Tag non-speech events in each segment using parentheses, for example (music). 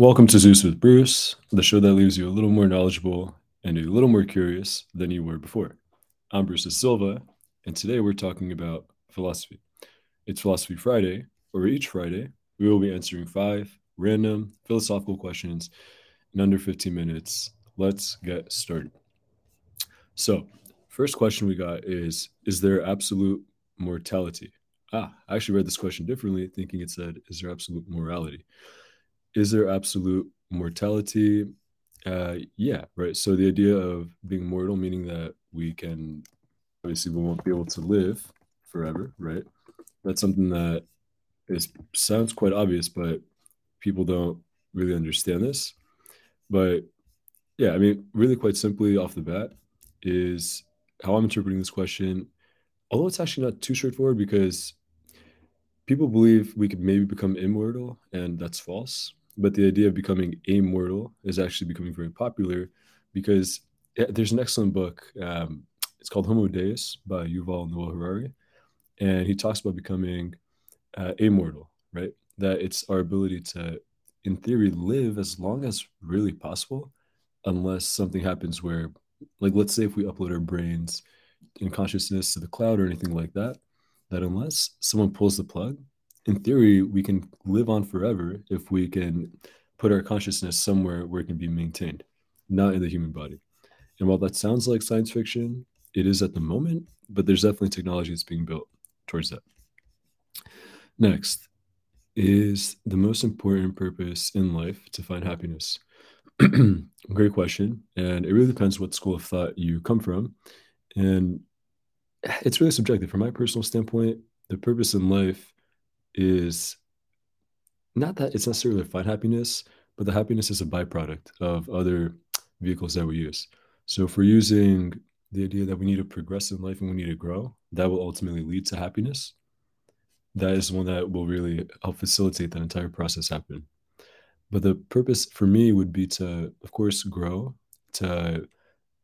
Welcome to Zeus with Bruce, the show that leaves you a little more knowledgeable and a little more curious than you were before. I'm Bruce Silva, and today we're talking about philosophy. It's Philosophy Friday, where each Friday we will be answering five random philosophical questions in under 15 minutes. Let's get started. So, first question we got is Is there absolute mortality? Ah, I actually read this question differently, thinking it said, Is there absolute morality? Is there absolute mortality? Uh, yeah, right. So the idea of being mortal, meaning that we can obviously we won't be able to live forever, right? That's something that is sounds quite obvious, but people don't really understand this. But yeah, I mean, really quite simply off the bat is how I'm interpreting this question. Although it's actually not too straightforward because people believe we could maybe become immortal, and that's false but the idea of becoming immortal is actually becoming very popular because there's an excellent book. Um, it's called Homo Deus by Yuval Noah Harari, and he talks about becoming uh, immortal, right? That it's our ability to, in theory, live as long as really possible, unless something happens where, like, let's say if we upload our brains in consciousness to the cloud or anything like that, that unless someone pulls the plug, in theory, we can live on forever if we can put our consciousness somewhere where it can be maintained, not in the human body. And while that sounds like science fiction, it is at the moment, but there's definitely technology that's being built towards that. Next, is the most important purpose in life to find happiness? (clears throat) Great question. And it really depends what school of thought you come from. And it's really subjective. From my personal standpoint, the purpose in life is not that it's necessarily find happiness, but the happiness is a byproduct of other vehicles that we use. So if we're using the idea that we need to progress in life and we need to grow, that will ultimately lead to happiness. That is one that will really help facilitate that entire process happen. But the purpose for me would be to, of course, grow, to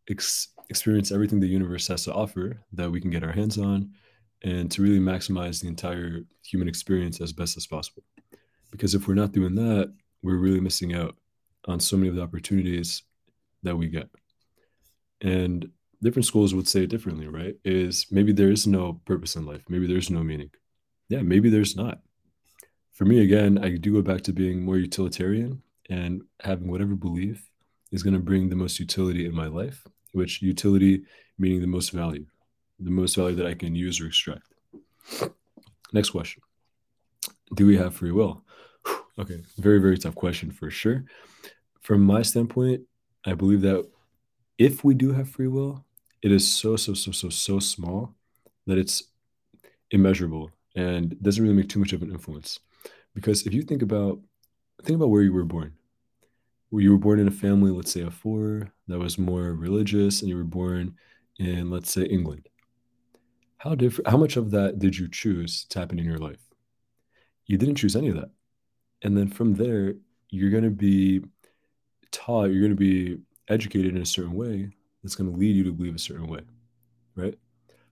ex- experience everything the universe has to offer that we can get our hands on, and to really maximize the entire human experience as best as possible. Because if we're not doing that, we're really missing out on so many of the opportunities that we get. And different schools would say differently, right? Is maybe there is no purpose in life, maybe there's no meaning. Yeah, maybe there's not. For me, again, I do go back to being more utilitarian and having whatever belief is going to bring the most utility in my life, which utility meaning the most value the most value that I can use or extract. Next question Do we have free will? (sighs) Okay, very, very tough question for sure. From my standpoint, I believe that if we do have free will, it is so, so, so, so, so small that it's immeasurable and doesn't really make too much of an influence. Because if you think about think about where you were born. Where you were born in a family, let's say a four, that was more religious, and you were born in, let's say, England. How different how much of that did you choose to happen in your life? You didn't choose any of that. And then from there, you're going to be taught, you're going to be educated in a certain way that's going to lead you to believe a certain way, right?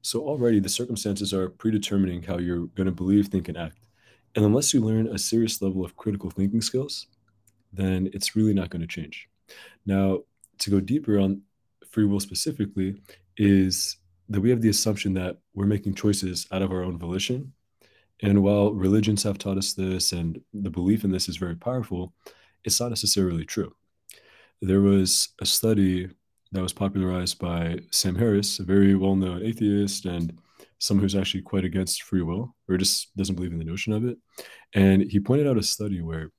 So already the circumstances are predetermining how you're going to believe, think, and act. And unless you learn a serious level of critical thinking skills, then it's really not going to change. Now, to go deeper on free will specifically, is that we have the assumption that we're making choices out of our own volition. And while religions have taught us this and the belief in this is very powerful, it's not necessarily true. There was a study that was popularized by Sam Harris, a very well known atheist and someone who's actually quite against free will or just doesn't believe in the notion of it. And he pointed out a study where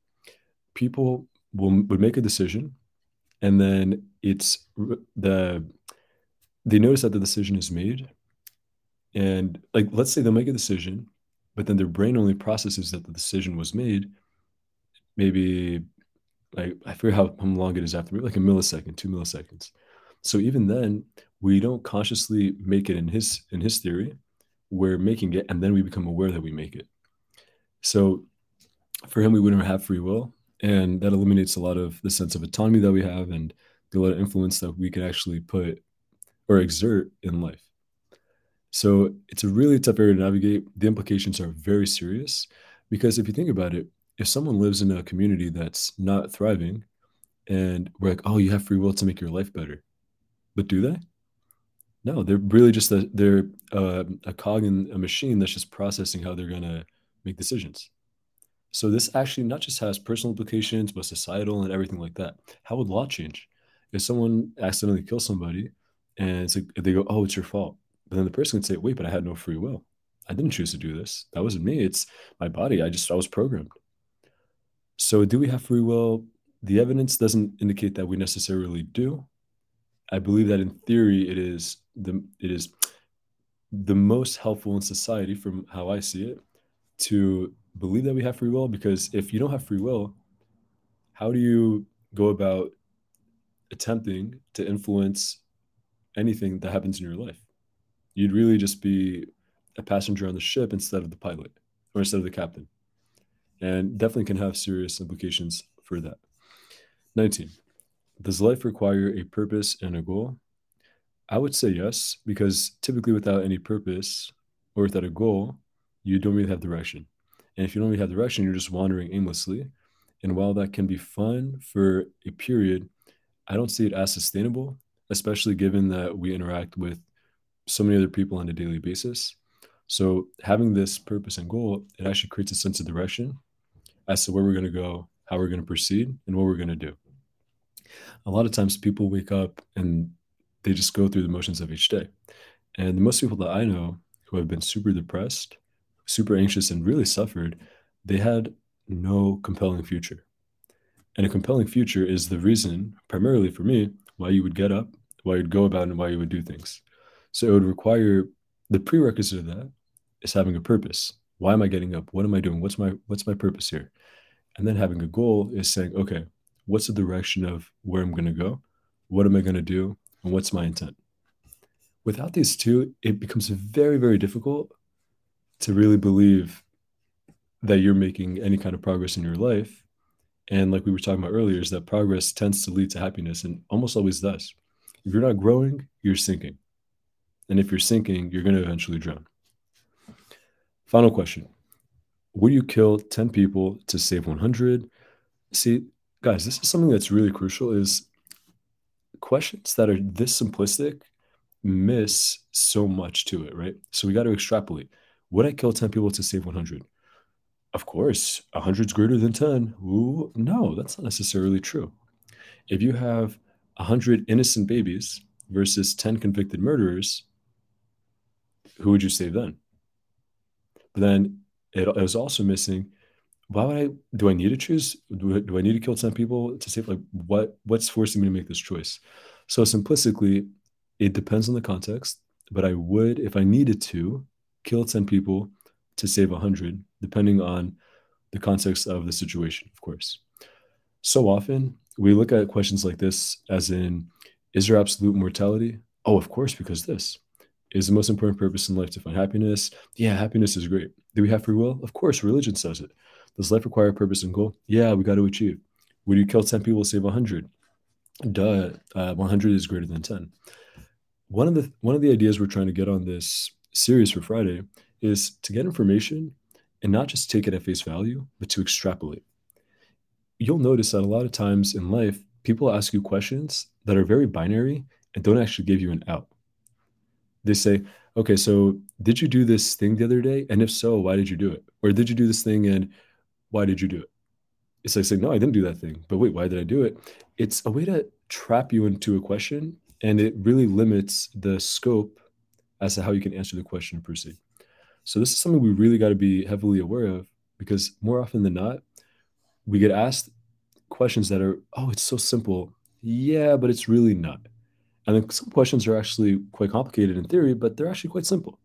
people will, would make a decision and then it's the they notice that the decision is made and like let's say they'll make a decision but then their brain only processes that the decision was made maybe like i forget how, how long it is after like a millisecond two milliseconds. So even then we don't consciously make it in his in his theory. We're making it and then we become aware that we make it. So for him we wouldn't have free will and that eliminates a lot of the sense of autonomy that we have and the lot of influence that we can actually put or exert in life. So it's a really tough area to navigate. The implications are very serious because if you think about it, if someone lives in a community that's not thriving and we're like, oh, you have free will to make your life better. But do they? No, they're really just a, they're uh, a cog in a machine that's just processing how they're to make decisions. So this actually not just has personal implications, but societal and everything like that. How would law change? If someone accidentally kills somebody and it's like, they go, oh, it's your fault. But then the person can say, wait, but I had no free will. I didn't choose to do this. That wasn't me. It's my body. I just, I was programmed. So do we have free will? The evidence doesn't indicate that we necessarily do. I believe that in theory, it is the, it is the most helpful in society from how I see it to believe that we have free will because if you don't have free will, how do you go about attempting to influence anything that happens in your life? You'd really just be a passenger on the ship instead of the pilot or instead of the captain. And definitely can have serious implications for that. 19. Does life require a purpose and a goal? I would say yes, because typically without any purpose or without a goal, you don't really have direction. And if you don't really have direction, you're just wandering aimlessly. And while that can be fun for a period, I don't see it as sustainable, especially given that we interact with so many other people on a daily basis. So having this purpose and goal, it actually creates a sense of direction as to where we're going to go, how we're going to proceed, and what we're going to do. A lot of times people wake up and they just go through the motions of each day. And the most people that I know who have been super depressed, super anxious, and really suffered, they had no compelling future. And a compelling future is the reason, primarily for me, why you would get up, why you'd go about, and why you would do things. So it would require the prerequisite of that is having a purpose. Why am I getting up? What am I doing? What's my what's my purpose here? And then having a goal is saying, okay, what's the direction of where I'm going to go? What am I going to do? And what's my intent? Without these two, it becomes very, very difficult to really believe that you're making any kind of progress in your life. And like we were talking about earlier, is that progress tends to lead to happiness and almost always does. If you're not growing, you're sinking. And if you're sinking, you're going to eventually drown. Final question Would you kill 10 people to save 100? See, guys, this is something that's really crucial is questions that are this simplistic miss so much to it, right? So we got to extrapolate. Would I kill 10 people to save 100? Of course, 100 is greater than 10. Ooh, no, that's not necessarily true. If you have 100 innocent babies versus 10 convicted murderers, who would you save then? But then it, it was also missing. Why would I? Do I need to choose? Do do I need to kill ten people to save? Like, what? What's forcing me to make this choice? So simplistically, it depends on the context. But I would, if I needed to, kill ten people to save a hundred, depending on the context of the situation, of course. So often we look at questions like this as in, is there absolute mortality? Oh, of course, because this. Is the most important purpose in life to find happiness? Yeah, happiness is great. Do we have free will? Of course, religion says it. Does life require purpose and goal? Yeah, we got to achieve. Would you kill 10 people to save 100? Duh, uh, 100 is greater than 10. One of the one of the ideas we're trying to get on this series for Friday is to get information and not just take it at face value, but to extrapolate. You'll notice that a lot of times in life, people ask you questions that are very binary and don't actually give you an out they say, okay, so did you do this thing the other day? And if so, why did you do it? Or did you do this thing and why did you do it? It's like saying, no, I didn't do that thing. But wait, why did I do it? It's a way to trap you into a question and it really limits the scope as to how you can answer the question and proceed. So this is something we really got to be heavily aware of because more often than not, we get asked questions that are, oh, it's so simple. Yeah, but it's really not. And then some questions are actually quite complicated in theory, but they're actually quite simple.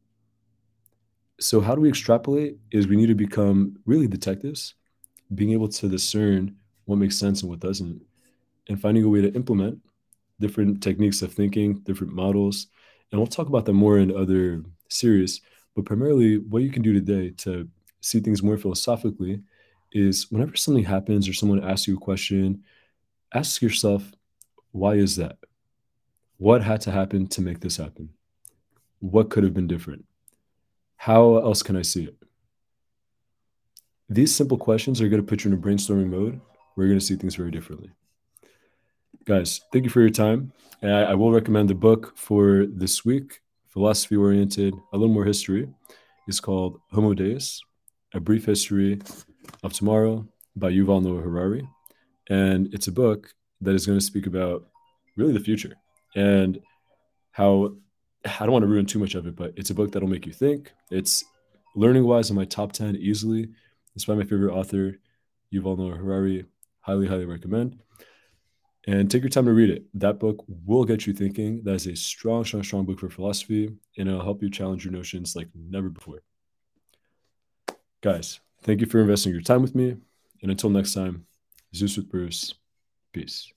So, how do we extrapolate? Is we need to become really detectives, being able to discern what makes sense and what doesn't, and finding a way to implement different techniques of thinking, different models. And we'll talk about them more in other series. But primarily, what you can do today to see things more philosophically is whenever something happens or someone asks you a question, ask yourself, why is that? What had to happen to make this happen? What could have been different? How else can I see it? these simple questions are going to put you in a brainstorming mode where you're going to see things very differently. Guys, thank you for your time. I, I will recommend the book for this week, philosophy oriented, a little more history. It's called Homo Deus, A Brief History of Tomorrow by Yuval Noah Harari. And it's a book that is going to speak about really the future and how I don't want to ruin too much of it, but it's a book that'll make you think. It's learning wise in my top 10 easily. It's by my favorite author, Yuval Noah Harari. Highly, highly recommend. And take your time to read it. That book will get you thinking. That is a strong, strong, strong book for philosophy, and it'll help you challenge your notions like never before. Guys, thank you for investing your time with me. And until next time, Zeus with Bruce. Peace.